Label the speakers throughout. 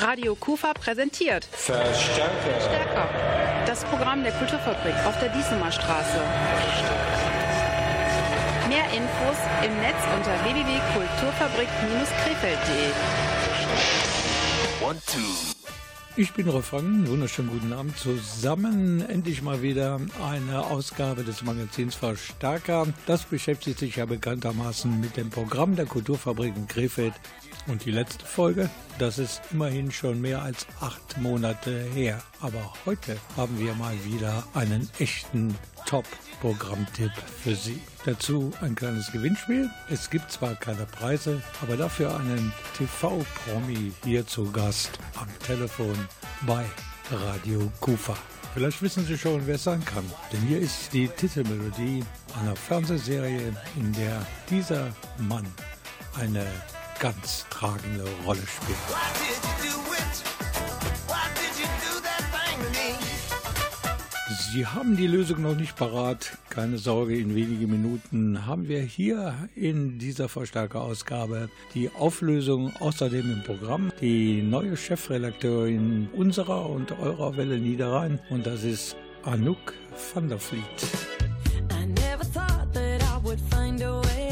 Speaker 1: Radio Kufa präsentiert.
Speaker 2: Verstärker.
Speaker 1: Stärker. Das Programm der Kulturfabrik auf der Diesemer Straße. Mehr Infos im Netz unter www.kulturfabrik-krefeld.de.
Speaker 3: One, two.
Speaker 4: Ich bin Refrain, wunderschönen guten Abend zusammen. Endlich mal wieder eine Ausgabe des Magazins Verstärker. Das beschäftigt sich ja bekanntermaßen mit dem Programm der Kulturfabrik in Krefeld und die letzte Folge, das ist immerhin schon mehr als acht Monate her. Aber heute haben wir mal wieder einen echten Top-Programmtipp für Sie. Dazu ein kleines Gewinnspiel. Es gibt zwar keine Preise, aber dafür einen TV-Promi hier zu Gast am Telefon bei Radio Kufa. Vielleicht wissen Sie schon, wer es sein kann. Denn hier ist die Titelmelodie einer Fernsehserie, in der dieser Mann eine ganz tragende Rolle spielt. Sie haben die Lösung noch nicht parat. Keine Sorge, in wenigen Minuten haben wir hier in dieser Verstärkerausgabe die Auflösung außerdem im Programm. Die neue Chefredakteurin unserer und eurer Welle Niederrhein und das ist Anouk van der Vliet.
Speaker 5: I never thought that I would find a way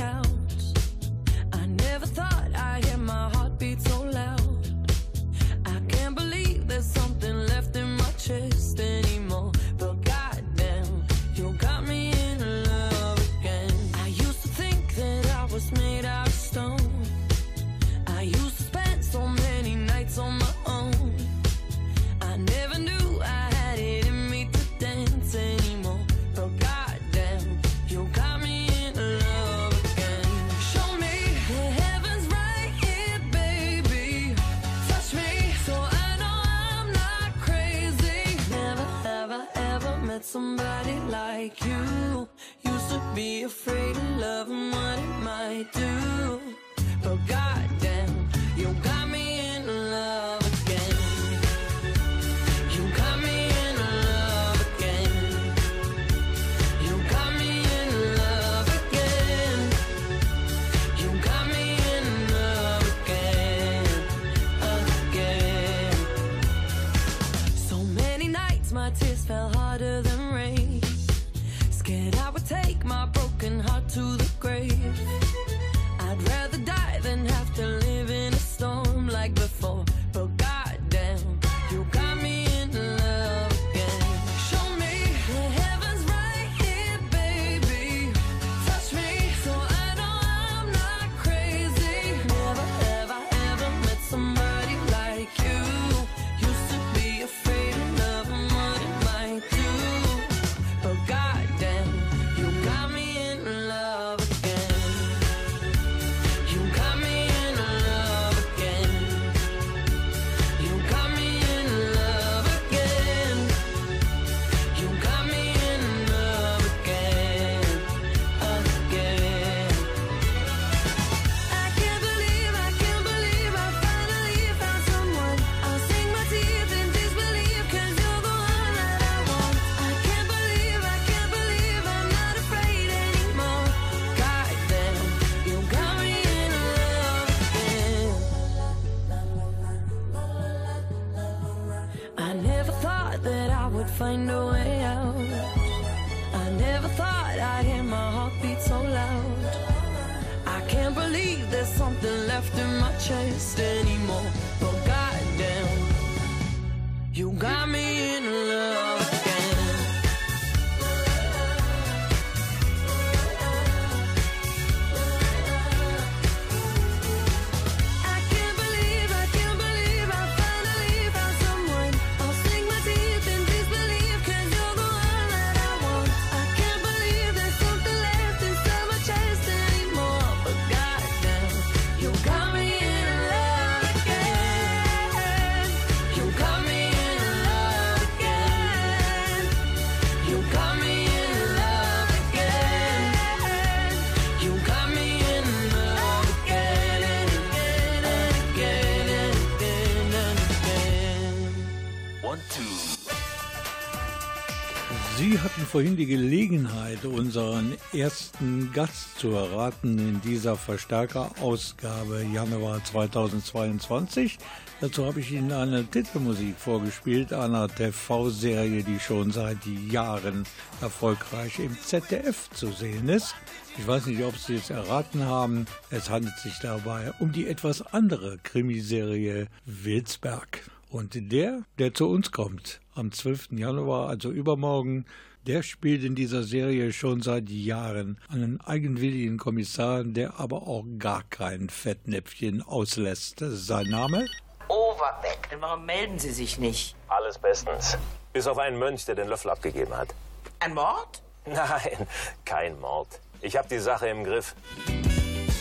Speaker 4: Vorhin die Gelegenheit, unseren ersten Gast zu erraten in dieser Verstärkerausgabe Januar 2022. Dazu habe ich Ihnen eine Titelmusik vorgespielt einer TV-Serie, die schon seit Jahren erfolgreich im ZDF zu sehen ist. Ich weiß nicht, ob Sie es erraten haben. Es handelt sich dabei um die etwas andere Krimiserie Wilsberg. Und der, der zu uns kommt, am 12. Januar, also übermorgen, der spielt in dieser Serie schon seit Jahren einen eigenwilligen Kommissar, der aber auch gar kein Fettnäpfchen auslässt. Sein Name?
Speaker 1: Overbeck. Warum melden Sie sich nicht?
Speaker 6: Alles bestens. Bis auf einen Mönch, der den Löffel abgegeben hat.
Speaker 1: Ein Mord?
Speaker 6: Nein, kein Mord. Ich habe die Sache im Griff.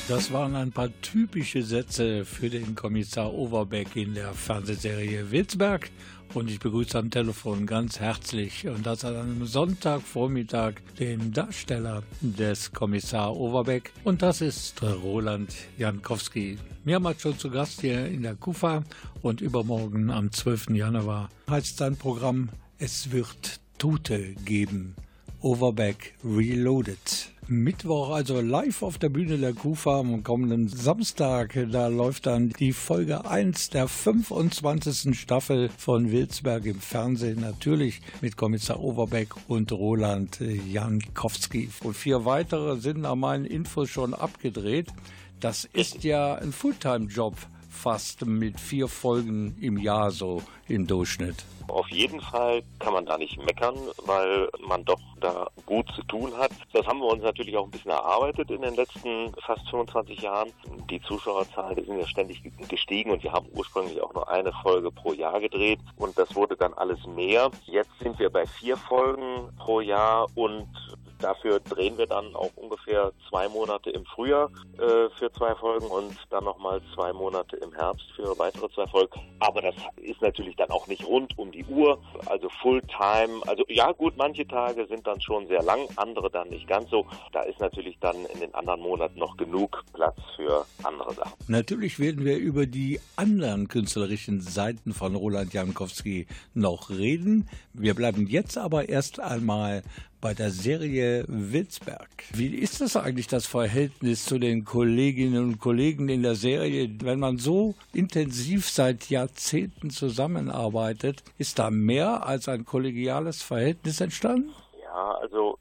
Speaker 4: Das waren ein paar typische Sätze für den Kommissar Overbeck in der Fernsehserie Wilsberg. Und ich begrüße am Telefon ganz herzlich und das an einem Sonntagvormittag den Darsteller des Kommissar Overbeck. Und das ist Roland Jankowski. Mehrmals schon zu Gast hier in der KUFA und übermorgen am 12. Januar heißt sein Programm Es wird Tote geben. Overback Reloaded. Mittwoch, also live auf der Bühne der Kufa am kommenden Samstag. Da läuft dann die Folge 1 der 25. Staffel von Wilsberg im Fernsehen. Natürlich mit Kommissar Overbeck und Roland Jankowski. Und vier weitere sind nach meinen Infos schon abgedreht. Das ist ja ein Fulltime-Job fast mit vier Folgen im Jahr so im Durchschnitt.
Speaker 7: Auf jeden Fall kann man da nicht meckern, weil man doch da gut zu tun hat. Das haben wir uns natürlich auch ein bisschen erarbeitet in den letzten fast 25 Jahren. Die Zuschauerzahlen sind ja ständig gestiegen und wir haben ursprünglich auch nur eine Folge pro Jahr gedreht und das wurde dann alles mehr. Jetzt sind wir bei vier Folgen pro Jahr und Dafür drehen wir dann auch ungefähr zwei Monate im Frühjahr äh, für zwei Folgen und dann nochmal zwei Monate im Herbst für weitere zwei Folgen. Aber das ist natürlich dann auch nicht rund um die Uhr, also Fulltime. Also ja gut, manche Tage sind dann schon sehr lang, andere dann nicht ganz so. Da ist natürlich dann in den anderen Monaten noch genug Platz für andere Sachen.
Speaker 4: Natürlich werden wir über die anderen künstlerischen Seiten von Roland Jankowski noch reden. Wir bleiben jetzt aber erst einmal bei der Serie Wilsberg. Wie ist das eigentlich das Verhältnis zu den Kolleginnen und Kollegen in der Serie? Wenn man so intensiv seit Jahrzehnten zusammenarbeitet, ist da mehr als ein kollegiales Verhältnis entstanden?
Speaker 7: Ja, also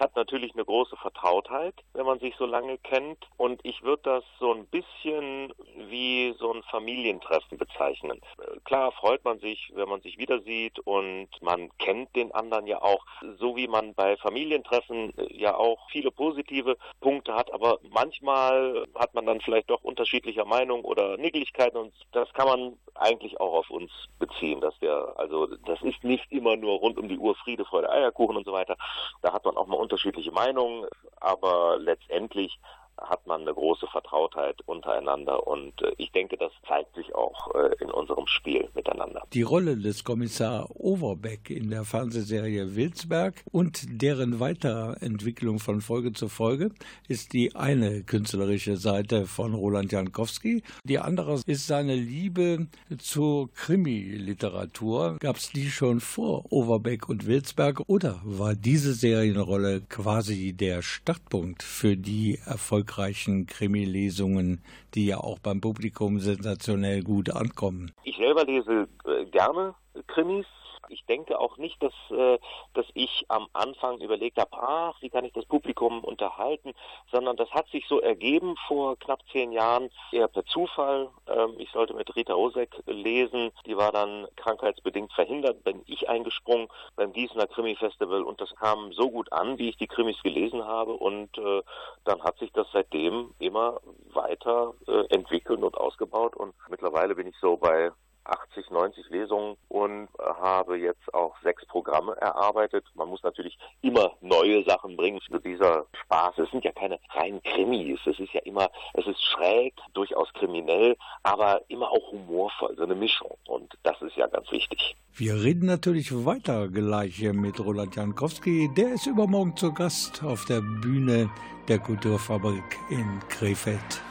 Speaker 7: hat natürlich eine große Vertrautheit, wenn man sich so lange kennt. Und ich würde das so ein bisschen wie so ein Familientreffen bezeichnen. Klar freut man sich, wenn man sich wieder sieht und man kennt den anderen ja auch, so wie man bei Familientreffen ja auch viele positive Punkte hat, aber manchmal hat man dann vielleicht doch unterschiedlicher Meinung oder Nicklichkeiten und das kann man eigentlich auch auf uns beziehen, dass wir, also das ist nicht immer nur rund um die Uhr Friede, Freude, Eierkuchen und so weiter. Da hat man auch mal unterschiedliche Meinungen, aber letztendlich hat man eine große Vertrautheit untereinander und äh, ich denke, das zeigt sich auch äh, in unserem Spiel miteinander.
Speaker 4: Die Rolle des Kommissar Overbeck in der Fernsehserie Wilsberg und deren Weiterentwicklung von Folge zu Folge ist die eine künstlerische Seite von Roland Jankowski. Die andere ist seine Liebe zur Krimi-Literatur. Gab es die schon vor Overbeck und Wilsberg oder war diese Serienrolle quasi der Startpunkt für die Erfolg erfolgreichen Krimi-Lesungen, die ja auch beim Publikum sensationell gut ankommen.
Speaker 7: Ich selber lese äh, gerne Krimis, ich denke auch nicht, dass, äh, dass ich am Anfang überlegt habe, ach, wie kann ich das Publikum unterhalten, sondern das hat sich so ergeben vor knapp zehn Jahren, eher per Zufall. Ähm, ich sollte mit Rita Osek lesen, die war dann krankheitsbedingt verhindert, bin ich eingesprungen beim Gießener Krimi-Festival und das kam so gut an, wie ich die Krimis gelesen habe und äh, dann hat sich das seitdem immer weiter äh, entwickelt und ausgebaut und mittlerweile bin ich so bei 80, 90 Lesungen und habe jetzt auch sechs Programme erarbeitet. Man muss natürlich immer neue Sachen bringen für dieser Spaß. Es sind ja keine reinen Krimis. Es ist ja immer, es ist schräg, durchaus kriminell, aber immer auch humorvoll, so eine Mischung. Und das ist ja ganz wichtig.
Speaker 4: Wir reden natürlich weiter gleich hier mit Roland Jankowski. Der ist übermorgen zu Gast auf der Bühne der Kulturfabrik in Krefeld.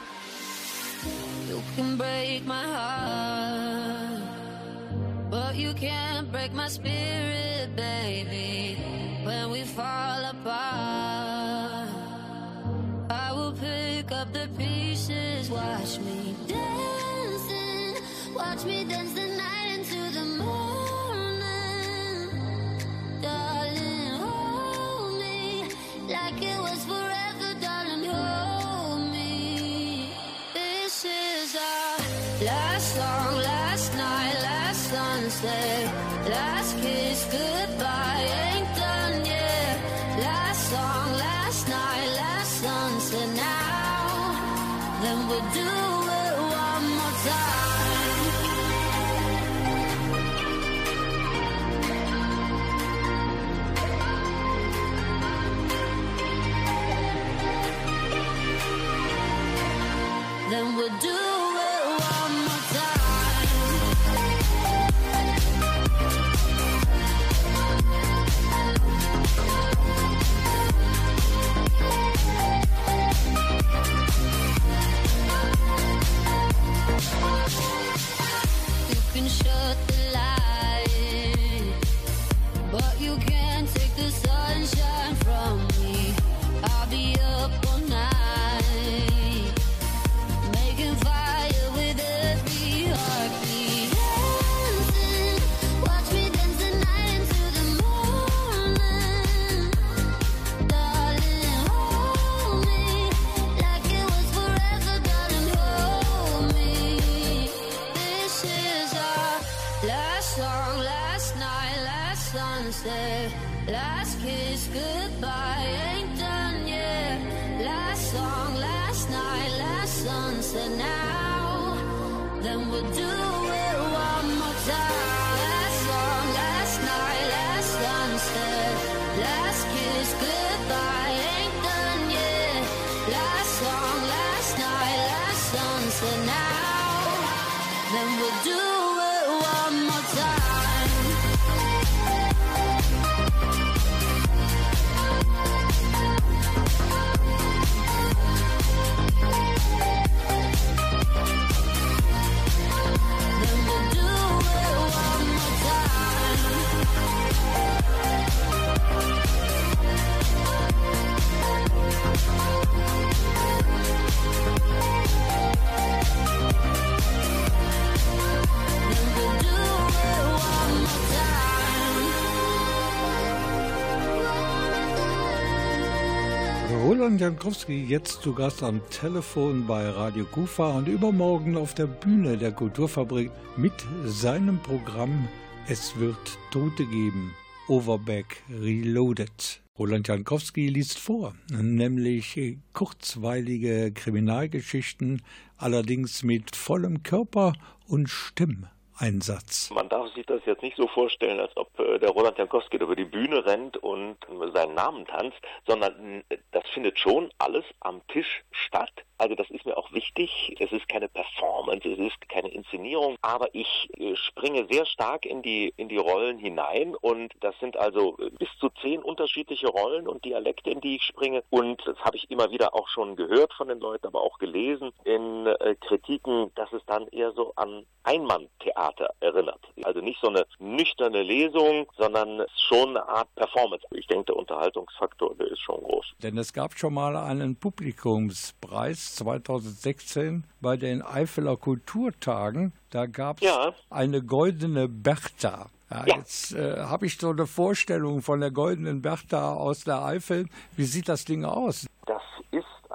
Speaker 8: You can break my heart, but you can't break my spirit, baby.
Speaker 9: when we fall apart. I will pick up the pieces, watch me dancing, watch me dance sunset, last kiss, goodbye, ain't done yet. Last song, last night, last sunset now. Then we'll do
Speaker 4: Jankowski jetzt zu Gast am Telefon bei Radio Kufa und übermorgen auf der Bühne der Kulturfabrik mit seinem Programm Es wird Tote geben. Overback Reloaded. Roland Jankowski liest vor, nämlich kurzweilige Kriminalgeschichten, allerdings mit vollem Körper und Stimmeinsatz.
Speaker 7: Man darf sich das jetzt nicht so vorstellen, als ob äh, der Roland Jankowski über die Bühne rennt und seinen Namen tanzt, sondern das findet schon alles am Tisch statt. Also das ist mir auch wichtig. Es ist keine Performance, es ist keine Inszenierung, aber ich äh, springe sehr stark in die in die Rollen hinein und das sind also äh, bis zu zehn unterschiedliche Rollen und Dialekte, in die ich springe und das habe ich immer wieder auch schon gehört von den Leuten, aber auch gelesen in Kritiken, dass es dann eher so an Einmanntheater erinnert. Also nicht so eine nüchterne Lesung, sondern schon eine Art Performance. Ich denke, der Unterhaltungsfaktor, der ist schon groß.
Speaker 4: Denn es gab schon mal einen Publikumspreis 2016 bei den Eifeler Kulturtagen. Da gab es
Speaker 7: Ja.
Speaker 4: eine goldene Bertha. Ja,
Speaker 7: Ja.
Speaker 4: Jetzt äh, habe ich so eine Vorstellung von der goldenen Bertha aus der Eifel. Wie sieht das Ding aus?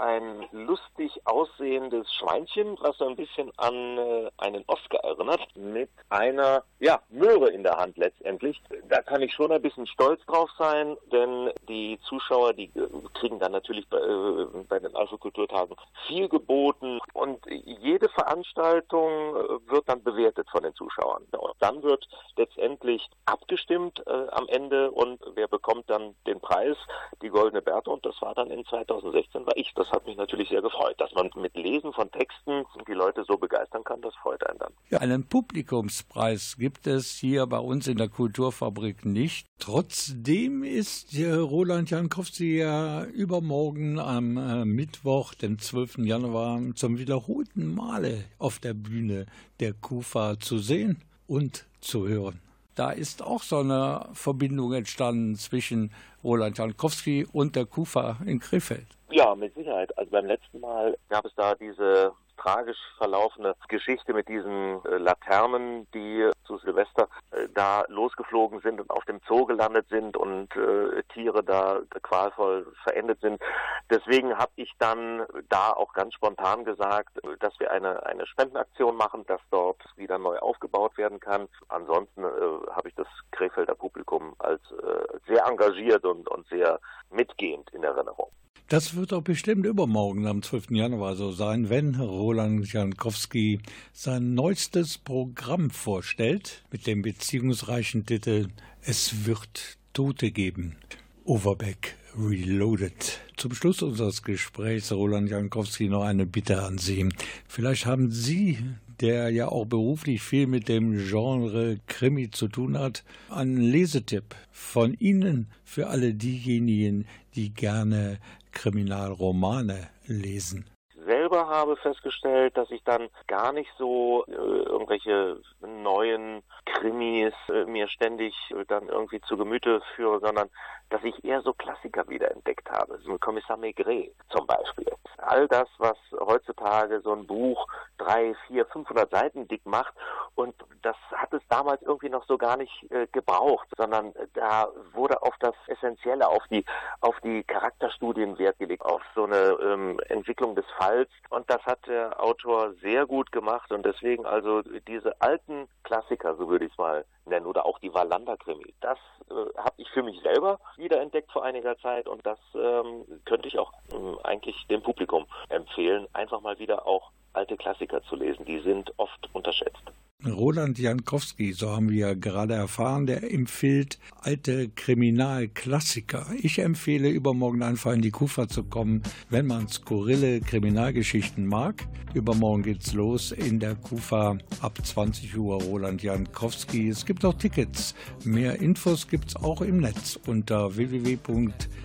Speaker 7: Ein lustig aussehendes Schweinchen, was so ein bisschen an äh, einen Oscar erinnert, mit einer ja, Möhre in der Hand letztendlich. Da kann ich schon ein bisschen stolz drauf sein, denn die Zuschauer, die äh, kriegen dann natürlich bei, äh, bei den Alpha-Kulturtagen viel geboten und jede Veranstaltung äh, wird dann bewertet von den Zuschauern. Und dann wird letztendlich abgestimmt äh, am Ende und wer bekommt dann den Preis, die Goldene Bertha und das war dann in 2016 war ich. Das hat mich natürlich sehr gefreut, dass man mit Lesen von Texten die Leute so begeistern kann, das freut einen dann.
Speaker 4: Ja, einen Publikumspreis gibt es hier bei uns in der Kulturfabrik nicht. Trotzdem ist äh, Roland Jankowski ja übermorgen am äh, Mittwoch, den 12. Januar, zum wiederholten Male auf der Bühne der KUFA zu sehen und zu hören. Da ist auch so eine Verbindung entstanden zwischen Roland Jankowski und der KUFA in Krefeld.
Speaker 7: Ja, mit Sicherheit. Also beim letzten Mal gab es da diese tragisch verlaufene Geschichte mit diesen äh, Laternen, die zu Silvester äh, da losgeflogen sind und auf dem Zoo gelandet sind und äh, Tiere da qualvoll verendet sind. Deswegen habe ich dann da auch ganz spontan gesagt, äh, dass wir eine, eine Spendenaktion machen, dass dort wieder neu aufgebaut werden kann. Ansonsten äh, habe ich das Krefelder Publikum als äh, sehr engagiert und, und sehr mitgehend in Erinnerung.
Speaker 4: Das wird auch bestimmt übermorgen am 12. Januar so sein, wenn Roland Jankowski sein neuestes Programm vorstellt mit dem beziehungsreichen Titel Es wird Tote geben. Overbeck Reloaded. Zum Schluss unseres Gesprächs, Roland Jankowski, noch eine Bitte an Sie. Vielleicht haben Sie der ja auch beruflich viel mit dem Genre Krimi zu tun hat, einen Lesetipp von Ihnen für alle diejenigen, die gerne Kriminalromane lesen.
Speaker 7: Selber habe festgestellt, dass ich dann gar nicht so äh, irgendwelche neuen Krimis äh, mir ständig äh, dann irgendwie zu Gemüte führe, sondern dass ich eher so Klassiker wiederentdeckt habe. So ein Kommissar Maigret zum Beispiel. All das, was heutzutage so ein Buch drei, vier, 500 Seiten dick macht und das hat es damals irgendwie noch so gar nicht äh, gebraucht, sondern da wurde auf das Essentielle, auf die, auf die Charakterstudien Wert gelegt, auf so eine ähm, Entwicklung des Falls und das hat der Autor sehr gut gemacht und deswegen also diese alten Klassiker, so würde ich es mal nennen, oder auch die Wallander-Krimi, das äh, habe ich für mich selber wiederentdeckt vor einiger Zeit und das ähm, könnte ich auch ähm, eigentlich dem Publikum empfehlen, einfach mal wieder auch alte Klassiker zu lesen. Die sind oft unterschätzt.
Speaker 4: Roland Jankowski, so haben wir gerade erfahren, der empfiehlt alte Kriminalklassiker. Ich empfehle übermorgen einfach in die Kufa zu kommen, wenn man skurrile Kriminalgeschichten mag. Übermorgen geht's los in der Kufa ab 20 Uhr Roland Jankowski. Es gibt auch Tickets. Mehr Infos gibt's auch im Netz unter www.kulturfabrik-krefeld.de.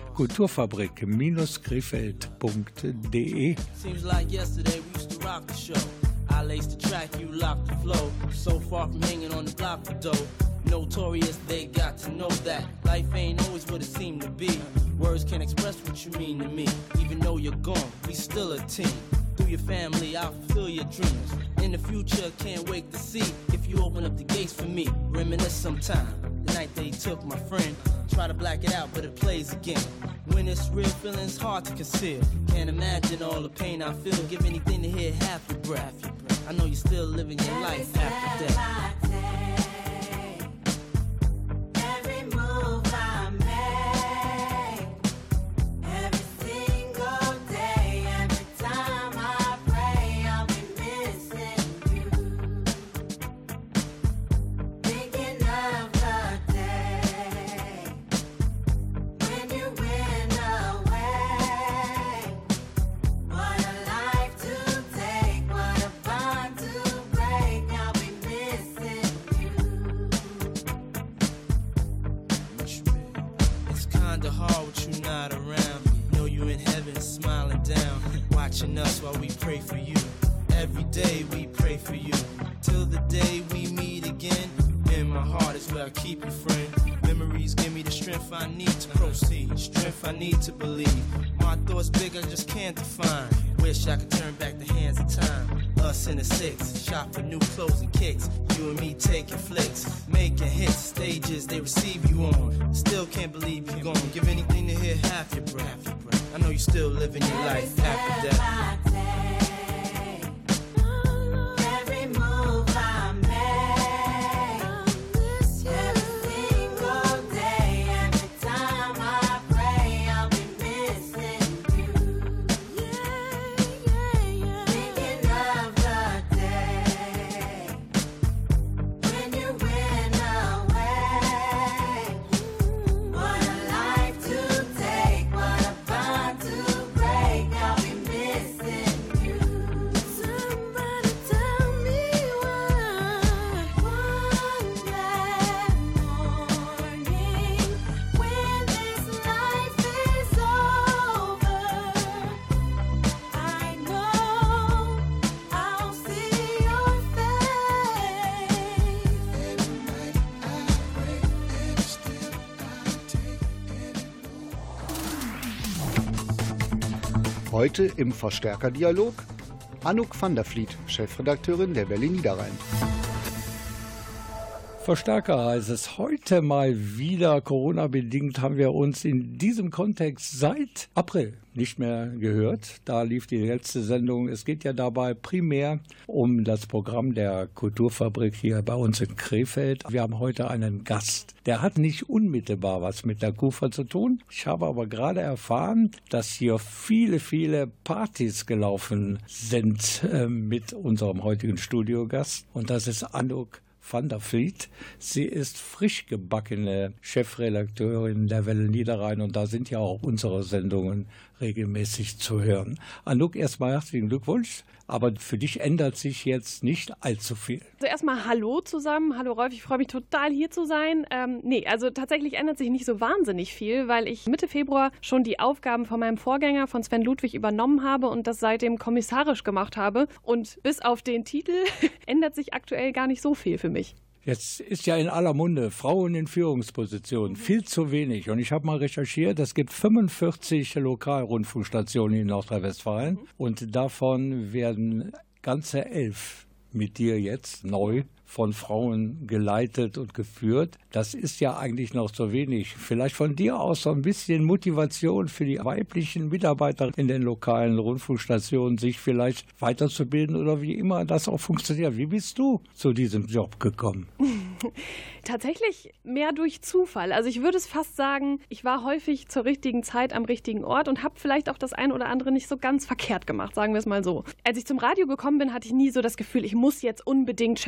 Speaker 10: Seems like yesterday we used to rock the show. I laced the track, you locked the flow. So far from hanging on the block dough. Notorious, they got to know that life ain't always what it seemed to be. Words can't express what you mean to me. Even though you're gone, we still a team. Through your family, I'll fulfill your dreams. In the future, can't wait to see if you open up the gates for me. Reminisce. The night they took my friend. Try to black it out, but it plays again. When it's real, feeling's hard to conceal. Can't imagine all the pain I feel. Give anything to hear half your breath. I know you're still living your life after death.
Speaker 11: Heute im Verstärkerdialog Anouk van der Vliet, Chefredakteurin der Welle Niederrhein.
Speaker 4: Verstärker heißt es heute mal wieder. Corona-bedingt haben wir uns in diesem Kontext seit April nicht mehr gehört. Da lief die letzte Sendung. Es geht ja dabei primär um das Programm der Kulturfabrik hier bei uns in Krefeld. Wir haben heute einen Gast. Der hat nicht unmittelbar was mit der KUFA zu tun. Ich habe aber gerade erfahren, dass hier viele, viele Partys gelaufen sind äh, mit unserem heutigen Studiogast. Und das ist Anouk van der Vliet. Sie ist frisch gebackene Chefredakteurin der Welle Niederrhein und da sind ja auch unsere Sendungen regelmäßig zu hören. Anouk, erstmal herzlichen Glückwunsch. Aber für dich ändert sich jetzt nicht allzu viel.
Speaker 12: Also erstmal Hallo zusammen. Hallo Rolf, ich freue mich total hier zu sein. Ähm, nee, also tatsächlich ändert sich nicht so wahnsinnig viel, weil ich Mitte Februar schon die Aufgaben von meinem Vorgänger, von Sven Ludwig, übernommen habe und das seitdem kommissarisch gemacht habe. Und bis auf den Titel ändert sich aktuell gar nicht so viel für mich.
Speaker 4: Jetzt ist ja in aller Munde Frauen in Führungspositionen. Viel zu wenig. Und ich habe mal recherchiert, es gibt 45 Lokalrundfunkstationen in Nordrhein-Westfalen. Und davon werden ganze elf mit dir jetzt neu von Frauen geleitet und geführt. Das ist ja eigentlich noch so wenig. Vielleicht von dir aus so ein bisschen Motivation für die weiblichen Mitarbeiter in den lokalen Rundfunkstationen, sich vielleicht weiterzubilden oder wie immer das auch funktioniert. Wie bist du zu diesem Job gekommen?
Speaker 12: Tatsächlich mehr durch Zufall. Also ich würde es fast sagen, ich war häufig zur richtigen Zeit am richtigen Ort und habe vielleicht auch das ein oder andere nicht so ganz verkehrt gemacht, sagen wir es mal so. Als ich zum Radio gekommen bin, hatte ich nie so das Gefühl, ich muss jetzt unbedingt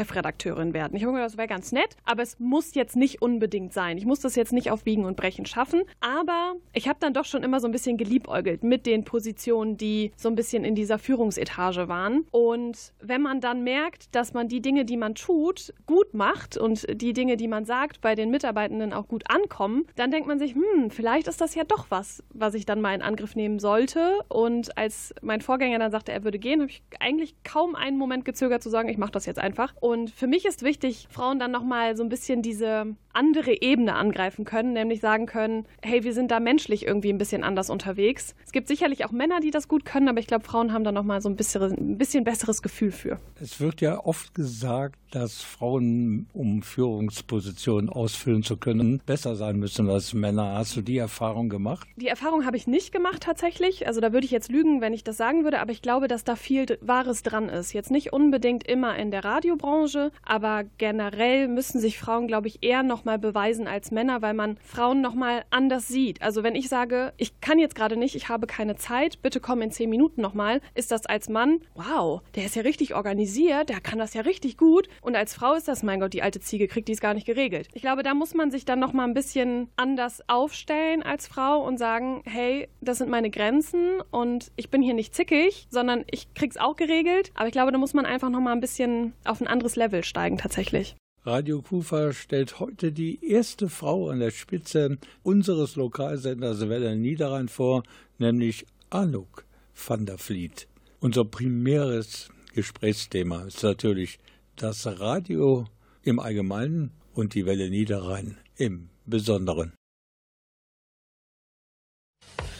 Speaker 12: Chefredakteurin werden. Ich habe mir gedacht, das wäre ganz nett, aber es muss jetzt nicht unbedingt sein. Ich muss das jetzt nicht auf Biegen und Brechen schaffen. Aber ich habe dann doch schon immer so ein bisschen geliebäugelt mit den Positionen, die so ein bisschen in dieser Führungsetage waren. Und wenn man dann merkt, dass man die Dinge, die man tut, gut macht und die Dinge, die man sagt, bei den Mitarbeitenden auch gut ankommen, dann denkt man sich, hm, vielleicht ist das ja doch was, was ich dann mal in Angriff nehmen sollte. Und als mein Vorgänger dann sagte, er würde gehen, habe ich eigentlich kaum einen Moment gezögert zu sagen, ich mache das jetzt einfach. Und für mich ist wichtig, Frauen dann nochmal so ein bisschen diese andere Ebene angreifen können, nämlich sagen können, hey, wir sind da menschlich irgendwie ein bisschen anders unterwegs. Es gibt sicherlich auch Männer, die das gut können, aber ich glaube, Frauen haben da nochmal so ein bisschen, ein bisschen besseres Gefühl für.
Speaker 4: Es wird ja oft gesagt, dass Frauen um Führungspositionen Position ausfüllen zu können, besser sein müssen als Männer. Hast du die Erfahrung gemacht?
Speaker 12: Die Erfahrung habe ich nicht gemacht tatsächlich. Also da würde ich jetzt lügen, wenn ich das sagen würde, aber ich glaube, dass da viel Wahres dran ist. Jetzt nicht unbedingt immer in der Radiobranche, aber generell müssen sich Frauen, glaube ich, eher nochmal beweisen als Männer, weil man Frauen nochmal anders sieht. Also wenn ich sage, ich kann jetzt gerade nicht, ich habe keine Zeit, bitte komm in zehn Minuten nochmal, ist das als Mann, wow, der ist ja richtig organisiert, der kann das ja richtig gut. Und als Frau ist das, mein Gott, die alte Ziege kriegt dies gar nicht geregelt. Ich glaube, da muss man sich dann noch mal ein bisschen anders aufstellen als Frau und sagen, hey, das sind meine Grenzen und ich bin hier nicht zickig, sondern ich krieg's auch geregelt. Aber ich glaube, da muss man einfach noch mal ein bisschen auf ein anderes Level steigen tatsächlich.
Speaker 4: Radio Kufa stellt heute die erste Frau an der Spitze unseres Lokalsenders Welle Niederrhein vor, nämlich Anouk van der Vliet. Unser primäres Gesprächsthema ist natürlich das Radio im Allgemeinen und die Welle Niederrhein im Besonderen.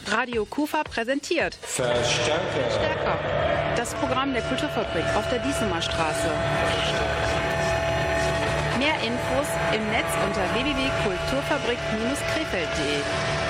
Speaker 13: Radio Kufa präsentiert
Speaker 14: Verstärker.
Speaker 13: Stärker. Das Programm der Kulturfabrik auf der Diesemer Straße. Infos im Netz unter www.kulturfabrik-krefeld.de.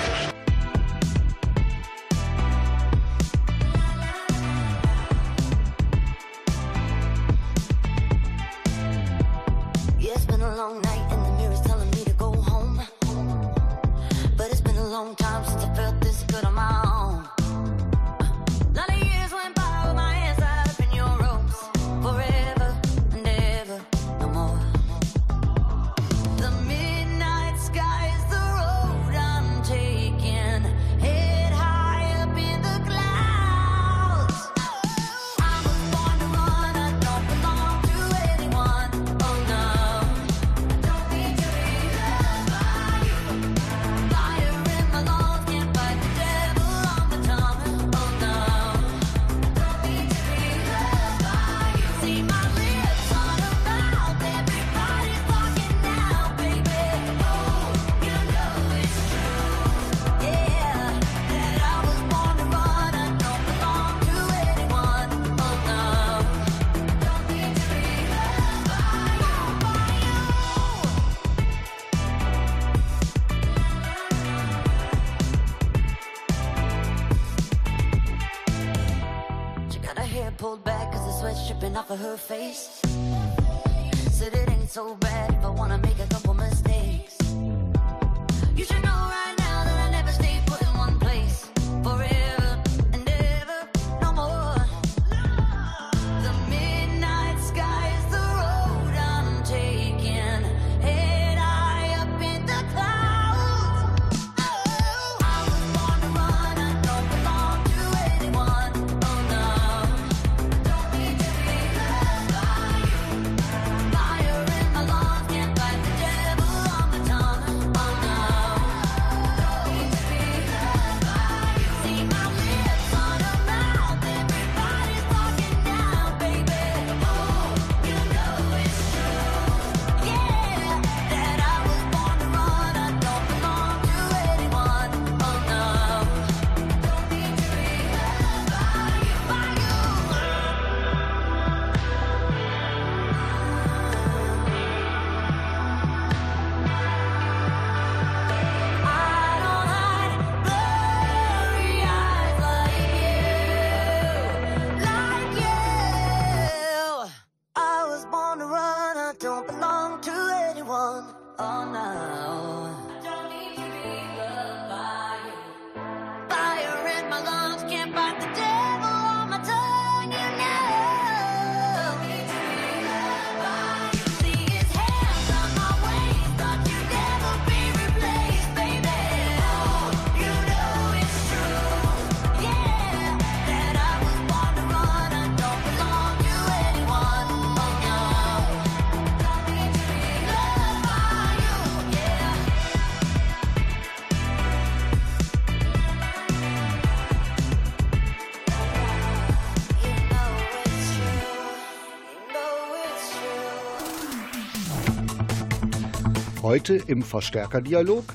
Speaker 11: Heute im Verstärkerdialog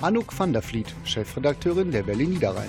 Speaker 11: Anouk van der Vliet, Chefredakteurin der Berlin Niederrhein.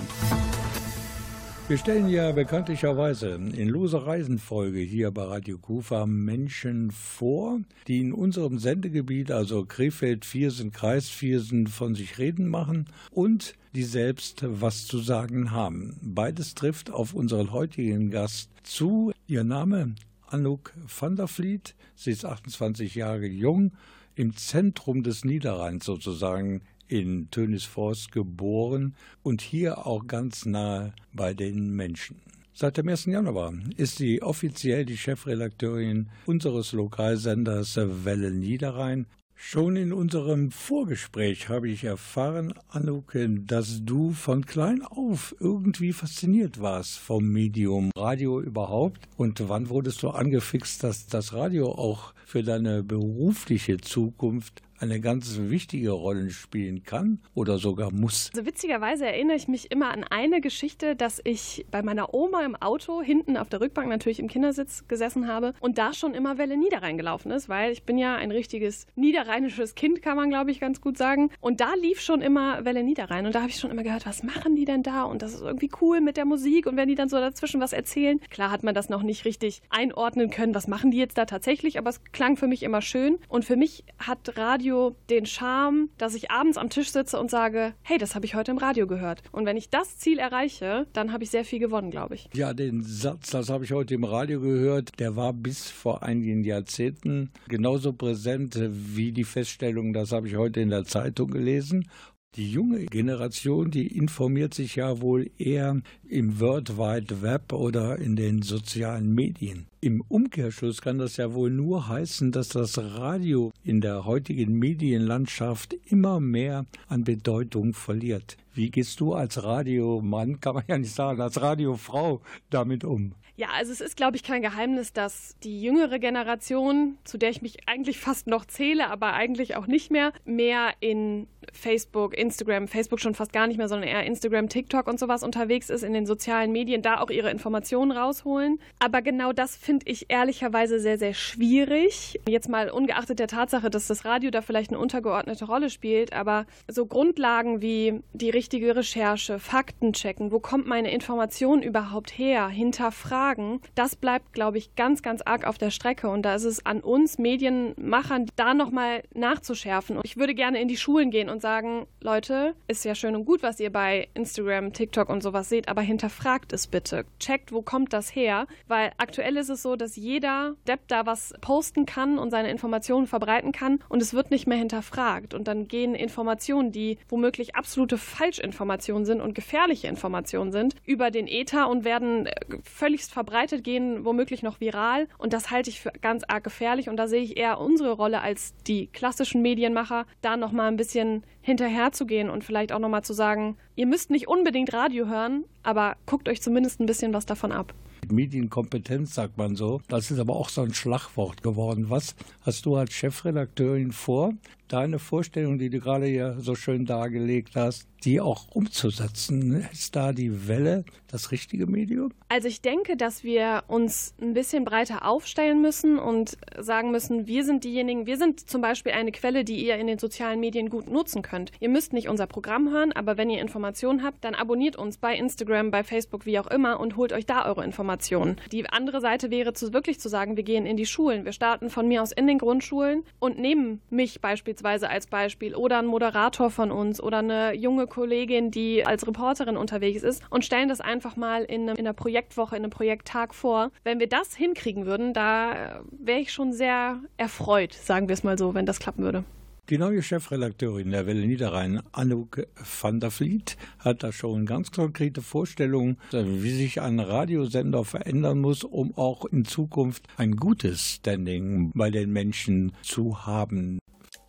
Speaker 4: Wir stellen ja bekanntlicherweise in loser Reisenfolge hier bei Radio Kufa Menschen vor, die in unserem Sendegebiet, also Krefeld, Viersen, Kreis Viersen, von sich reden machen und die selbst was zu sagen haben. Beides trifft auf unseren heutigen Gast zu. Ihr Name Anouk van der Vliet, sie ist 28 Jahre jung, im Zentrum des Niederrheins sozusagen in Tönisforst geboren und hier auch ganz nahe bei den Menschen. Seit dem 1. Januar ist sie offiziell die Chefredakteurin unseres Lokalsenders Welle Niederrhein. Schon in unserem Vorgespräch habe ich erfahren, Annuke, dass du von klein auf irgendwie fasziniert warst vom Medium Radio überhaupt. Und wann wurdest du angefixt, dass das Radio auch für deine berufliche Zukunft eine ganz wichtige Rolle spielen kann oder sogar muss.
Speaker 12: Also witzigerweise erinnere ich mich immer an eine Geschichte, dass ich bei meiner Oma im Auto hinten auf der Rückbank natürlich im Kindersitz gesessen habe und da schon immer Welle Niederrhein gelaufen ist, weil ich bin ja ein richtiges niederrheinisches Kind, kann man glaube ich ganz gut sagen. Und da lief schon immer Welle Niederrhein und da habe ich schon immer gehört, was machen die denn da? Und das ist irgendwie cool mit der Musik und wenn die dann so dazwischen was erzählen. Klar hat man das noch nicht richtig einordnen können, was machen die jetzt da tatsächlich, aber es klang für mich immer schön und für mich hat Radio den Charme, dass ich abends am Tisch sitze und sage, hey, das habe ich heute im Radio gehört. Und wenn ich das Ziel erreiche, dann habe ich sehr viel gewonnen, glaube ich.
Speaker 4: Ja, den Satz, das habe ich heute im Radio gehört, der war bis vor einigen Jahrzehnten genauso präsent wie die Feststellung, das habe ich heute in der Zeitung gelesen. Die junge Generation, die informiert sich ja wohl eher im World Wide Web oder in den sozialen Medien. Im Umkehrschluss kann das ja wohl nur heißen, dass das Radio in der heutigen Medienlandschaft immer mehr an Bedeutung verliert. Wie gehst du als Radiomann, kann man ja nicht sagen, als Radiofrau damit um?
Speaker 12: Ja, also es ist, glaube ich, kein Geheimnis, dass die jüngere Generation, zu der ich mich eigentlich fast noch zähle, aber eigentlich auch nicht mehr, mehr in Facebook, Instagram, Facebook schon fast gar nicht mehr, sondern eher Instagram, TikTok und sowas unterwegs ist, in den sozialen Medien, da auch ihre Informationen rausholen. Aber genau das finde ich ehrlicherweise sehr, sehr schwierig. Jetzt mal ungeachtet der Tatsache, dass das Radio da vielleicht eine untergeordnete Rolle spielt, aber so Grundlagen wie die richtige Recherche, Fakten checken, wo kommt meine Information überhaupt her, hinterfragen, das bleibt, glaube ich, ganz, ganz arg auf der Strecke. Und da ist es an uns Medienmachern, da nochmal nachzuschärfen. Und ich würde gerne in die Schulen gehen und sagen, Leute, ist ja schön und gut, was ihr bei Instagram, TikTok und sowas seht, aber hinterfragt es bitte. Checkt, wo kommt das her? Weil aktuell ist es so, dass jeder Depp da was posten kann und seine Informationen verbreiten kann und es wird nicht mehr hinterfragt. Und dann gehen Informationen, die womöglich absolute Falschinformationen sind und gefährliche Informationen sind, über den Äther und werden äh, völligst verbreitet, gehen womöglich noch viral. Und das halte ich für ganz arg gefährlich. Und da sehe ich eher unsere Rolle als die klassischen Medienmacher, da nochmal ein bisschen hinterherzugehen und vielleicht auch nochmal zu sagen, ihr müsst nicht unbedingt Radio hören, aber guckt euch zumindest ein bisschen was davon ab.
Speaker 4: Medienkompetenz, sagt man so. Das ist aber auch so ein Schlagwort geworden. Was hast du als Chefredakteurin vor, deine Vorstellung, die du gerade hier so schön dargelegt hast, die auch umzusetzen? Ist da die Welle das richtige Medium?
Speaker 12: Also ich denke, dass wir uns ein bisschen breiter aufstellen müssen und sagen müssen, wir sind diejenigen, wir sind zum Beispiel eine Quelle, die ihr in den sozialen Medien gut nutzen könnt. Ihr müsst nicht unser Programm hören, aber wenn ihr Informationen habt, dann abonniert uns bei Instagram, bei Facebook, wie auch immer und holt euch da eure Informationen. Die andere Seite wäre zu, wirklich zu sagen, wir gehen in die Schulen. Wir starten von mir aus in den Grundschulen und nehmen mich beispielsweise als Beispiel oder einen Moderator von uns oder eine junge Kollegin, die als Reporterin unterwegs ist und stellen das einfach mal in, in einer Projektwoche, in einem Projekttag vor. Wenn wir das hinkriegen würden, da wäre ich schon sehr erfreut, sagen wir es mal so, wenn das klappen würde.
Speaker 4: Die neue Chefredakteurin der Welle Niederrhein, Anouk van der Vliet, hat da schon ganz konkrete Vorstellungen, wie sich ein Radiosender verändern muss, um auch in Zukunft ein gutes Standing bei den Menschen zu haben.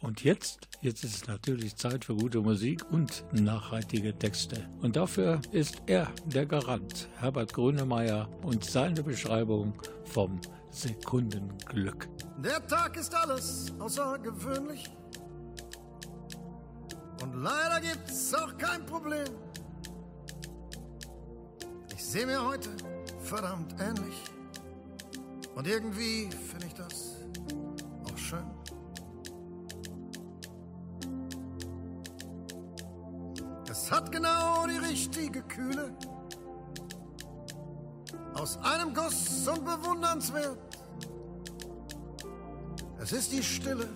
Speaker 4: Und jetzt, jetzt ist es natürlich Zeit für gute Musik und nachhaltige Texte. Und dafür ist er der Garant, Herbert Grönemeyer und seine Beschreibung vom Sekundenglück.
Speaker 14: Der Tag ist alles außergewöhnlich. Und leider gibt's auch kein Problem. Ich sehe mir heute verdammt ähnlich. Und irgendwie finde ich das auch schön. Es hat genau die richtige Kühle. Aus einem Guss und bewundernswert. Es ist die Stille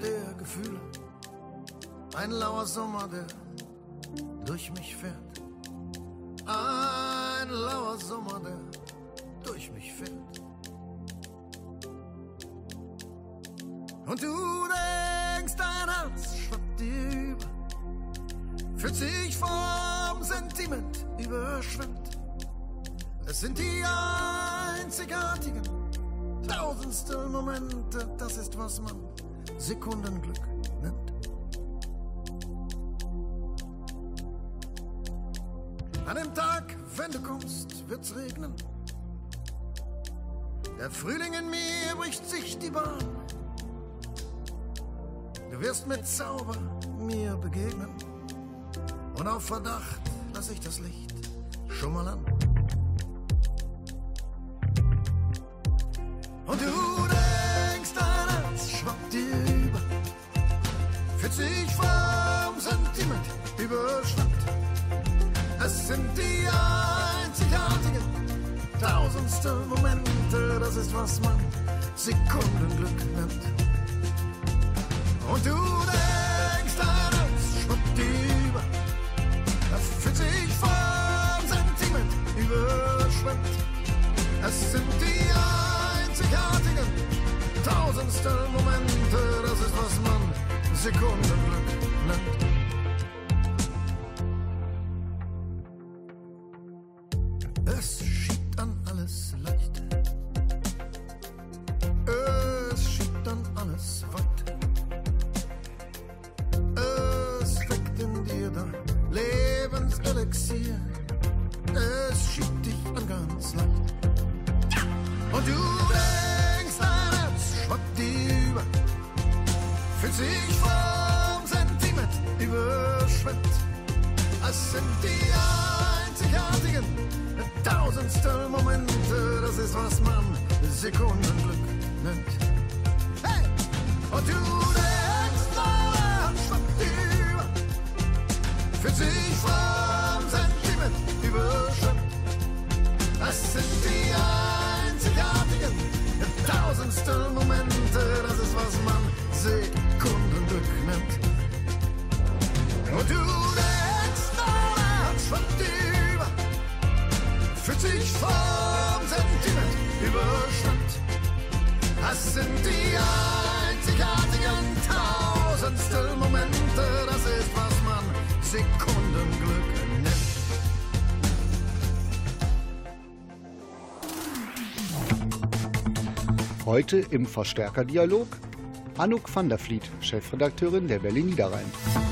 Speaker 14: der Gefühle. Ein lauer Sommer, der durch mich fährt. Ein lauer Sommer, der durch mich fährt. Und du denkst, dein Herz schwappt dir über. Fühlt sich vom Sentiment überschwemmt. Es sind die einzigartigen, tausendstel Momente. Das ist, was man Sekundenglück nennt. An dem Tag, wenn du kommst, wird's regnen. Der Frühling in mir bricht sich die Bahn. Du wirst mit Zauber mir begegnen. Und auf Verdacht lass ich das Licht schon mal an. Und du denkst, dein Herz schwappt dir über. Fühlt sich vom Sentiment überschwemmt. Es sind die einzigartigen tausendstel Momente, das ist, was man Sekundenglück nennt. Und du Es sind die einzigartigen tausendstel Momente, das ist, was man Sekundenglück nennt. Schritt. Es sind die einzigartigen, tausendstel Momente, das ist, was man Sekundenglück nennt. Hey! Und du denkst mal am Schritt über, für sich vom Sentiment überschritt. Es sind die einzigartigen, tausendstel Momente, Und du, der Ex-Donner, schwappt über. 40 vom Sentiment überschwappt. Das sind die einzigartigen tausendstel Das ist, was man Sekundenglück nennt.
Speaker 11: Heute im Verstärkerdialog Anouk van der Vliet, Chefredakteurin der Berlin Niederrhein.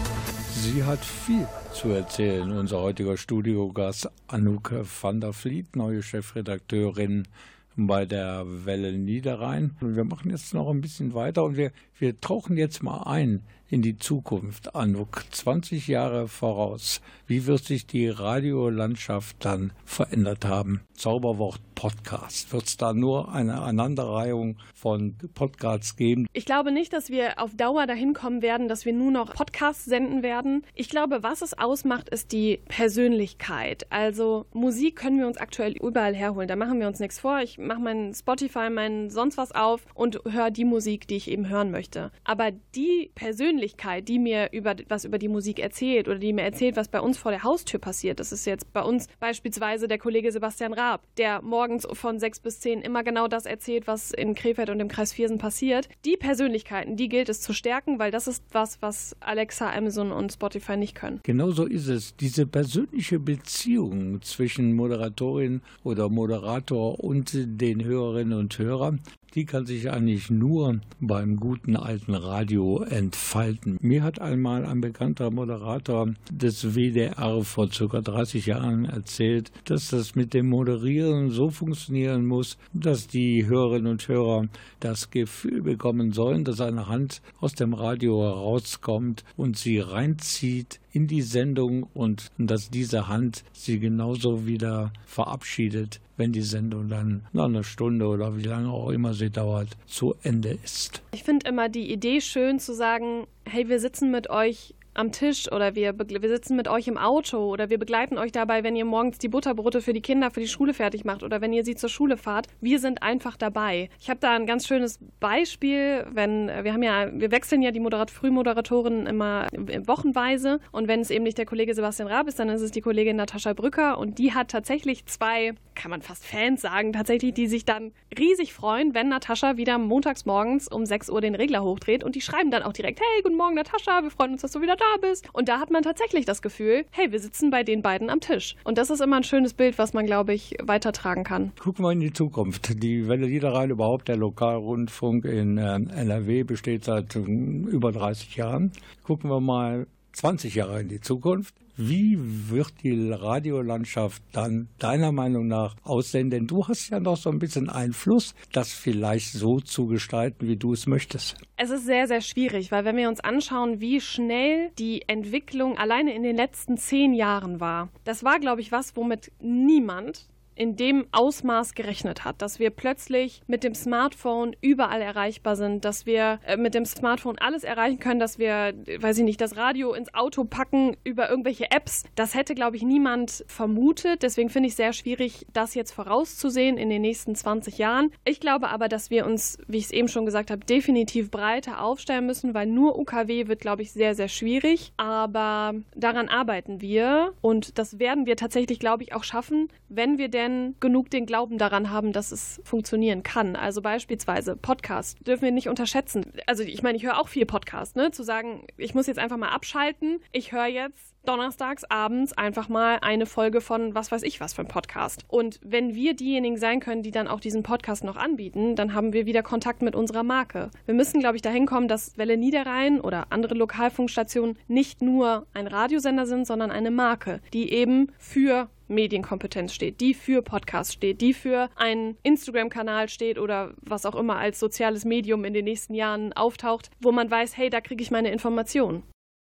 Speaker 4: Sie hat viel zu erzählen. Unser heutiger Studiogast Anouk van der Vliet, neue Chefredakteurin bei der Welle Niederrhein. Wir machen jetzt noch ein bisschen weiter und wir, wir tauchen jetzt mal ein in die Zukunft, Anouk. 20 Jahre voraus. Wie wird sich die Radiolandschaft dann verändert haben? Zauberwort Podcast. Wird es da nur eine Aneinanderreihung von Podcasts geben?
Speaker 12: Ich glaube nicht, dass wir auf Dauer dahin kommen werden, dass wir nur noch Podcasts senden werden. Ich glaube, was es ausmacht, ist die Persönlichkeit. Also Musik können wir uns aktuell überall herholen. Da machen wir uns nichts vor. Ich mache mein Spotify, mein sonst was auf und höre die Musik, die ich eben hören möchte. Aber die Persönlichkeit, die mir über was über die Musik erzählt oder die mir erzählt, was bei uns vor der Haustür passiert, das ist jetzt bei uns beispielsweise der Kollege Sebastian Raab, der morgens von sechs bis zehn immer genau das erzählt, was in Krefeld und im Kreis Viersen passiert. Die Persönlichkeiten, die gilt es zu stärken, weil das ist was, was Alexa, Amazon und Spotify nicht können.
Speaker 4: Genau so ist es. Diese persönliche Beziehung zwischen Moderatorin oder Moderator und den Hörerinnen und Hörern, die kann sich eigentlich nur beim guten alten Radio entfalten. Mir hat einmal ein bekannter Moderator des WDR vor ca. 30 Jahren erzählt, dass das mit dem Moderieren so funktionieren muss, dass die Hörerinnen und Hörer das Gefühl bekommen sollen, dass eine Hand aus dem Radio herauskommt und sie reinzieht in die Sendung und dass diese Hand sie genauso wieder verabschiedet, wenn die Sendung dann nach einer Stunde oder wie lange auch immer sie dauert, zu Ende ist.
Speaker 12: Ich finde immer die Idee schön zu sagen, hey, wir sitzen mit euch am Tisch oder wir, wir sitzen mit euch im Auto oder wir begleiten euch dabei, wenn ihr morgens die Butterbrote für die Kinder für die Schule fertig macht oder wenn ihr sie zur Schule fahrt. Wir sind einfach dabei. Ich habe da ein ganz schönes Beispiel, wenn wir haben ja, wir wechseln ja die Moderat Frühmoderatoren immer wochenweise und wenn es eben nicht der Kollege Sebastian Raab ist, dann ist es die Kollegin Natascha Brücker und die hat tatsächlich zwei, kann man fast Fans sagen, tatsächlich, die sich dann riesig freuen, wenn Natascha wieder montags morgens um 6 Uhr den Regler hochdreht und die schreiben dann auch direkt, hey, guten Morgen Natascha, wir freuen uns, dass du wieder da bist. Und da hat man tatsächlich das Gefühl, hey, wir sitzen bei den beiden am Tisch. Und das ist immer ein schönes Bild, was man, glaube ich, weitertragen kann.
Speaker 4: Gucken wir in die Zukunft. Die Welle Niederrhein, überhaupt der Lokalrundfunk in äh, NRW, besteht seit äh, über 30 Jahren. Gucken wir mal 20 Jahre in die Zukunft. Wie wird die Radiolandschaft dann deiner Meinung nach aussehen? Denn du hast ja noch so ein bisschen Einfluss, das vielleicht so zu gestalten, wie du es möchtest.
Speaker 12: Es ist sehr, sehr schwierig, weil wenn wir uns anschauen, wie schnell die Entwicklung alleine in den letzten zehn Jahren war, das war, glaube ich, was, womit niemand in dem Ausmaß gerechnet hat, dass wir plötzlich mit dem Smartphone überall erreichbar sind, dass wir äh, mit dem Smartphone alles erreichen können, dass wir, weiß ich nicht, das Radio ins Auto packen über irgendwelche Apps. Das hätte, glaube ich, niemand vermutet. Deswegen finde ich sehr schwierig, das jetzt vorauszusehen in den nächsten 20 Jahren. Ich glaube aber, dass wir uns, wie ich es eben schon gesagt habe, definitiv breiter aufstellen müssen, weil nur UKW wird, glaube ich, sehr, sehr schwierig. Aber daran arbeiten wir und das werden wir tatsächlich, glaube ich, auch schaffen, wenn wir denn genug den Glauben daran haben, dass es funktionieren kann. Also beispielsweise Podcast dürfen wir nicht unterschätzen. Also ich meine, ich höre auch viel Podcast, ne? Zu sagen, ich muss jetzt einfach mal abschalten. Ich höre jetzt donnerstags abends einfach mal eine Folge von was weiß ich was für ein Podcast. Und wenn wir diejenigen sein können, die dann auch diesen Podcast noch anbieten, dann haben wir wieder Kontakt mit unserer Marke. Wir müssen, glaube ich, dahin kommen, dass Welle Niederrhein oder andere Lokalfunkstationen nicht nur ein Radiosender sind, sondern eine Marke, die eben für Medienkompetenz steht, die für Podcast steht, die für einen Instagram-Kanal steht oder was auch immer als soziales Medium in den nächsten Jahren auftaucht, wo man weiß, hey, da kriege ich meine Informationen.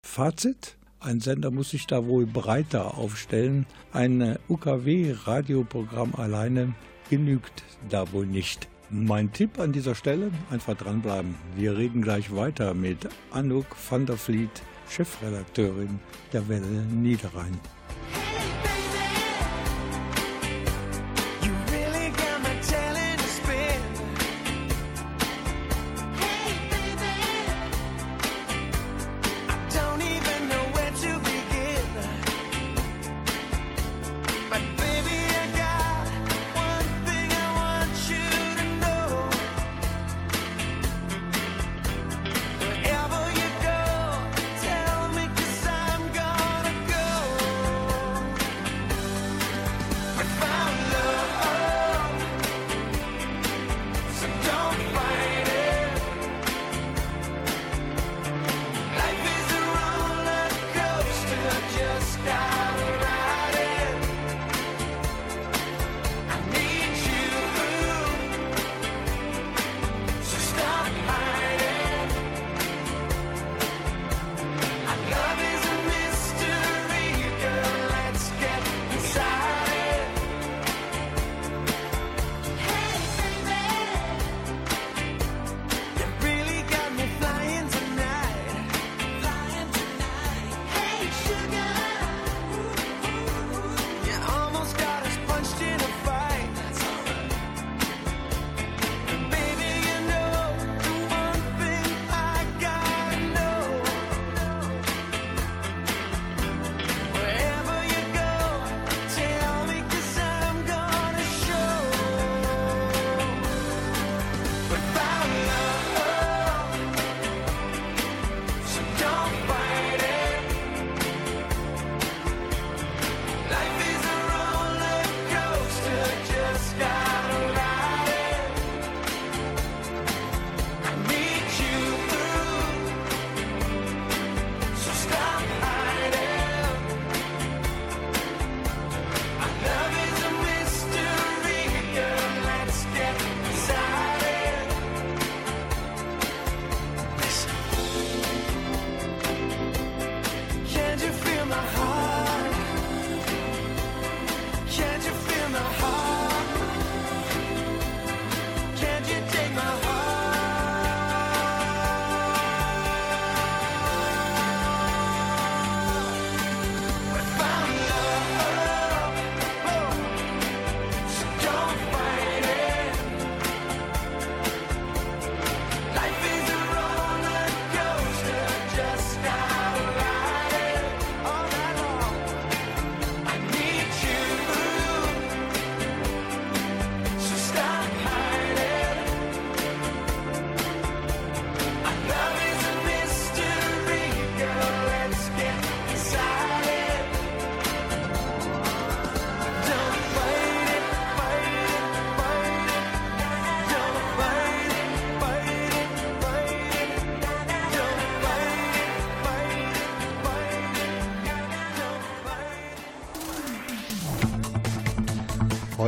Speaker 4: Fazit? Ein Sender muss sich da wohl breiter aufstellen. Ein UKW-Radioprogramm alleine genügt da wohl nicht. Mein Tipp an dieser Stelle, einfach dranbleiben. Wir reden gleich weiter mit Anouk van der Vliet, Chefredakteurin der Welle Niederrhein.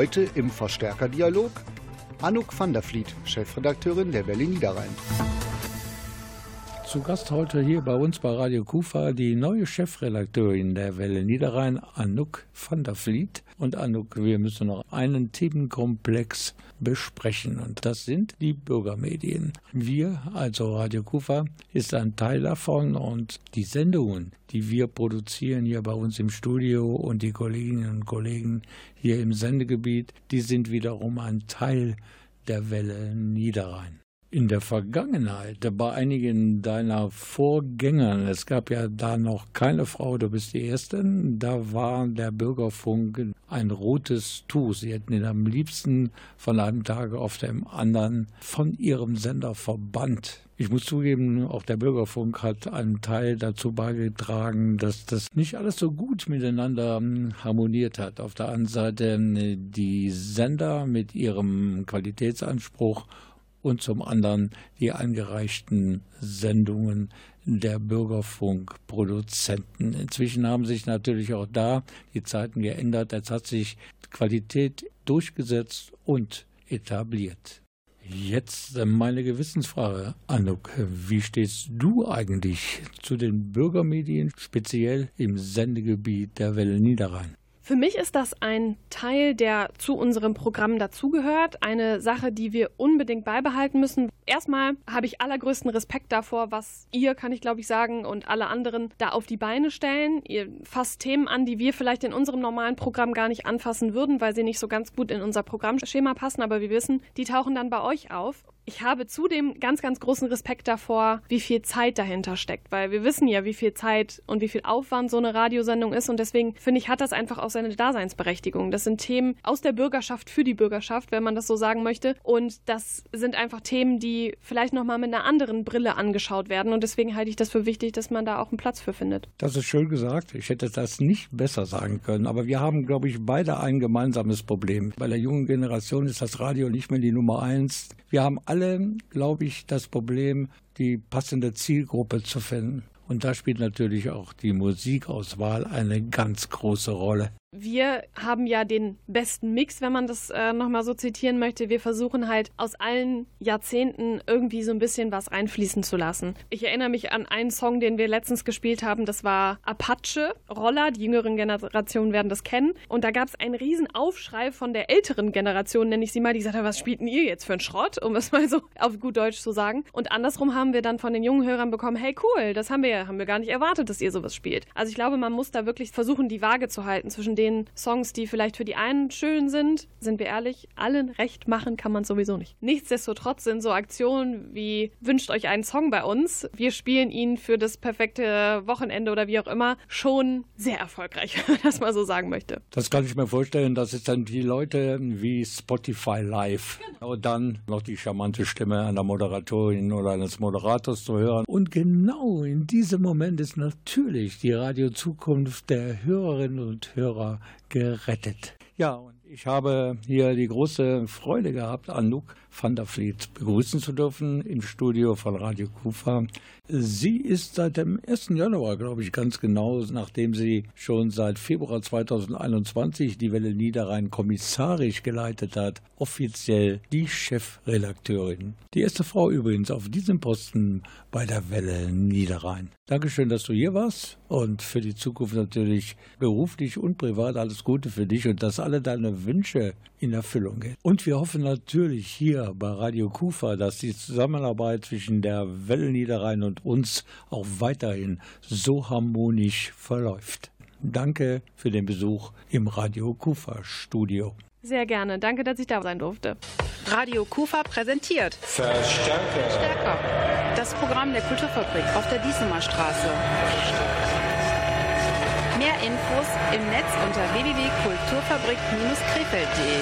Speaker 11: Heute im Verstärkerdialog Anouk van der Vliet, Chefredakteurin der Welle Niederrhein.
Speaker 4: Zu Gast heute hier bei uns bei Radio Kufa die neue Chefredakteurin der Welle Niederrhein, Anouk van der Vliet. Und Anouk, wir müssen noch einen Themenkomplex besprechen und das sind die Bürgermedien. Wir, also Radio Kufa, ist ein Teil davon und die Sendungen, die wir produzieren hier bei uns im Studio und die Kolleginnen und Kollegen hier im Sendegebiet, die sind wiederum ein Teil der Welle Niederrhein in der Vergangenheit bei einigen deiner Vorgängern, es gab ja da noch keine Frau, du bist die Erste, da war der Bürgerfunk ein rotes Tuch. Sie hätten ihn am liebsten von einem Tag auf dem anderen von ihrem Sender verbannt. Ich muss zugeben, auch der Bürgerfunk hat einen Teil dazu beigetragen, dass das nicht alles so gut miteinander harmoniert hat. Auf der anderen Seite die Sender mit ihrem Qualitätsanspruch und zum anderen die eingereichten Sendungen der Bürgerfunkproduzenten. Inzwischen haben sich natürlich auch da die Zeiten geändert. Es hat sich Qualität durchgesetzt und etabliert. Jetzt meine Gewissensfrage, Anouk. Wie stehst du eigentlich zu den Bürgermedien, speziell im Sendegebiet der Welle Niederrhein?
Speaker 12: Für mich ist das ein Teil, der zu unserem Programm dazugehört. Eine Sache, die wir unbedingt beibehalten müssen. Erstmal habe ich allergrößten Respekt davor, was ihr, kann ich glaube ich sagen, und alle anderen da auf die Beine stellen. Ihr fasst Themen an, die wir vielleicht in unserem normalen Programm gar nicht anfassen würden, weil sie nicht so ganz gut in unser Programmschema passen. Aber wir wissen, die tauchen dann bei euch auf. Ich habe zudem ganz, ganz großen Respekt davor, wie viel Zeit dahinter steckt, weil wir wissen ja, wie viel Zeit und wie viel Aufwand so eine Radiosendung ist und deswegen finde ich, hat das einfach auch seine Daseinsberechtigung. Das sind Themen aus der Bürgerschaft für die Bürgerschaft, wenn man das so sagen möchte und das sind einfach Themen, die vielleicht nochmal mit einer anderen Brille angeschaut werden und deswegen halte ich das für wichtig, dass man da auch einen Platz für findet.
Speaker 4: Das ist schön gesagt. Ich hätte das nicht besser sagen können, aber wir haben, glaube ich, beide ein gemeinsames Problem. Bei der jungen Generation ist das Radio nicht mehr die Nummer eins. Wir haben alle, glaube ich, das Problem, die passende Zielgruppe zu finden. Und da spielt natürlich auch die Musikauswahl eine ganz große Rolle.
Speaker 12: Wir haben ja den besten Mix, wenn man das äh, nochmal so zitieren möchte. Wir versuchen halt aus allen Jahrzehnten irgendwie so ein bisschen was einfließen zu lassen. Ich erinnere mich an einen Song, den wir letztens gespielt haben. Das war Apache Roller. Die jüngeren Generationen werden das kennen. Und da gab es einen riesen Aufschrei von der älteren Generation, nenne ich sie mal, die sagte, was spielten ihr jetzt für einen Schrott, um es mal so auf gut Deutsch zu sagen. Und andersrum haben wir dann von den jungen Hörern bekommen, hey cool, das haben wir, haben wir gar nicht erwartet, dass ihr sowas spielt. Also ich glaube, man muss da wirklich versuchen, die Waage zu halten zwischen den Songs, die vielleicht für die einen schön sind, sind wir ehrlich, allen recht machen kann man sowieso nicht. Nichtsdestotrotz sind so Aktionen wie wünscht euch einen Song bei uns, wir spielen ihn für das perfekte Wochenende oder wie auch immer, schon sehr erfolgreich, wenn man das mal so sagen möchte.
Speaker 4: Das kann ich mir vorstellen, das ist dann die Leute wie Spotify Live. Genau. Und dann noch die charmante Stimme einer Moderatorin oder eines Moderators zu hören. Und genau in diesem Moment ist natürlich die Radio-Zukunft der Hörerinnen und Hörer gerettet. Ja, und ich habe hier die große Freude gehabt, Anouk van der Vliet begrüßen zu dürfen im Studio von Radio Kufa. Sie ist seit dem 1. Januar, glaube ich, ganz genau, nachdem sie schon seit Februar 2021 die Welle Niederrhein kommissarisch geleitet hat, offiziell die Chefredakteurin. Die erste Frau übrigens auf diesem Posten bei der Welle Niederrhein. Dankeschön, dass du hier warst und für die Zukunft natürlich beruflich und privat alles Gute für dich und dass alle deine Wünsche in Erfüllung gehen. Und wir hoffen natürlich hier bei Radio Kufa, dass die Zusammenarbeit zwischen der Welle Niederrhein und uns auch weiterhin so harmonisch verläuft. Danke für den Besuch im Radio Kufa Studio.
Speaker 12: Sehr gerne. Danke, dass ich da sein durfte.
Speaker 13: Radio Kufa präsentiert
Speaker 4: Verstärker.
Speaker 13: Stärker. Das Programm der Kulturfabrik auf der Diesemer Straße. Mehr Infos im Netz unter www.kulturfabrik-krefeld.de.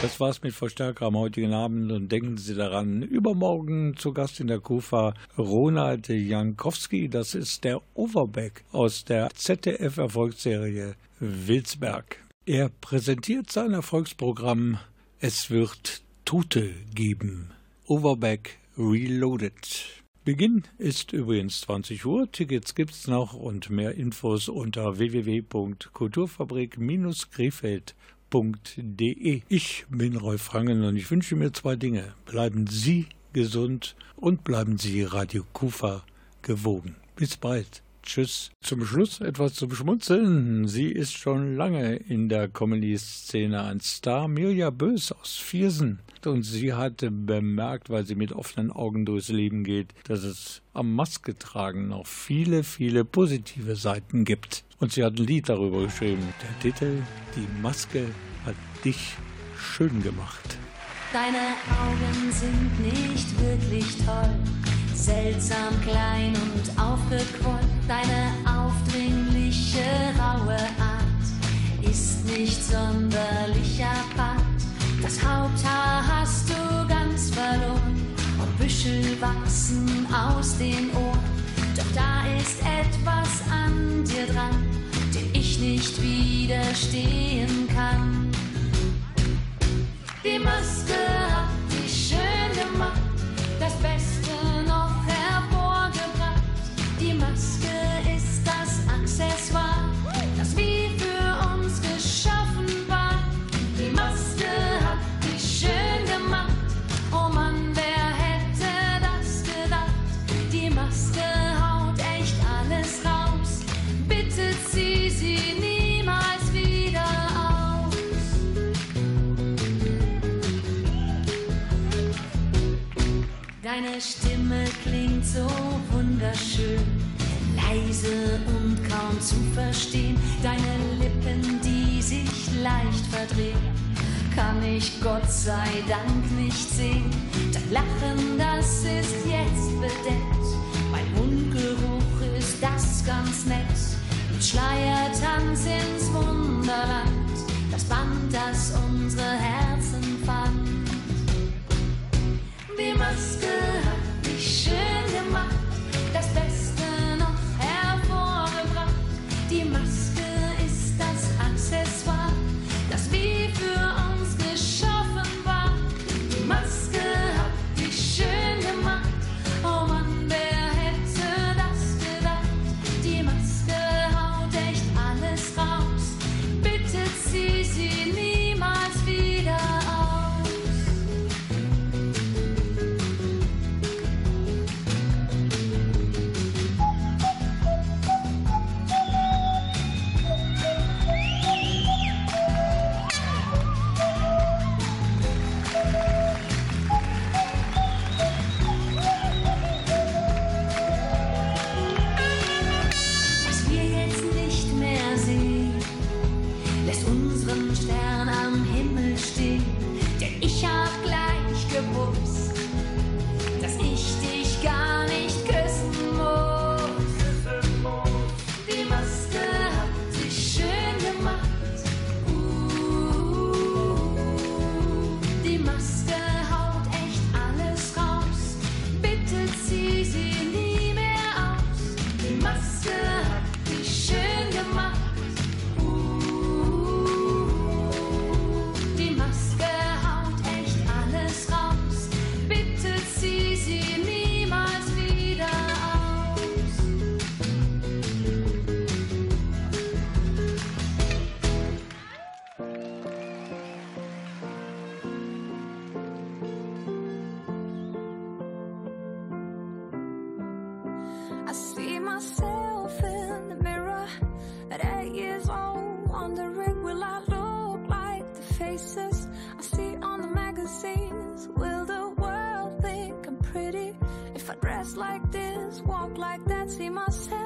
Speaker 4: Das war's mit Verstärker am heutigen Abend und denken Sie daran, übermorgen zu Gast in der Kufa Ronald Jankowski, das ist der Overback aus der ZDF-Erfolgsserie Wilsberg. Er präsentiert sein Erfolgsprogramm Es wird Tote geben. Overback Reloaded. Beginn ist übrigens 20 Uhr. Tickets gibt's noch und mehr Infos unter www.kulturfabrik-krefeld.de. Ich bin Rolf Rangen und ich wünsche mir zwei Dinge. Bleiben Sie gesund und bleiben Sie Radio Kufa gewogen. Bis bald. Tschüss. Zum Schluss etwas zum Schmunzeln. Sie ist schon lange in der Comedy-Szene ein Star. Mirja Bös aus Viersen. Und sie hatte bemerkt, weil sie mit offenen Augen durchs Leben geht, dass es am Masketragen noch viele, viele positive Seiten gibt. Und sie hat ein Lied darüber geschrieben. Der Titel Die Maske hat dich schön gemacht.
Speaker 8: Deine Augen sind nicht wirklich toll, seltsam klein und aufgequollen. Deine aufdringliche, raue Art ist nicht sonderlich apart. Das Haupthaar hast du ganz verloren und Büschel wachsen aus den Ohren. Doch da ist etwas an dir dran, dem ich nicht widerstehen kann. Die Maske hat dich schön gemacht, das Beste Deine Stimme klingt so wunderschön, leise und kaum zu verstehen. Deine Lippen, die sich leicht verdrehen, kann ich Gott sei Dank nicht sehen. Dein Lachen, das ist jetzt bedeckt. Mein Mundgeruch ist das ganz nett. Mit Schleiertanz ins Wunderland, das Band, das unsere Herzen
Speaker 5: walk like that? See myself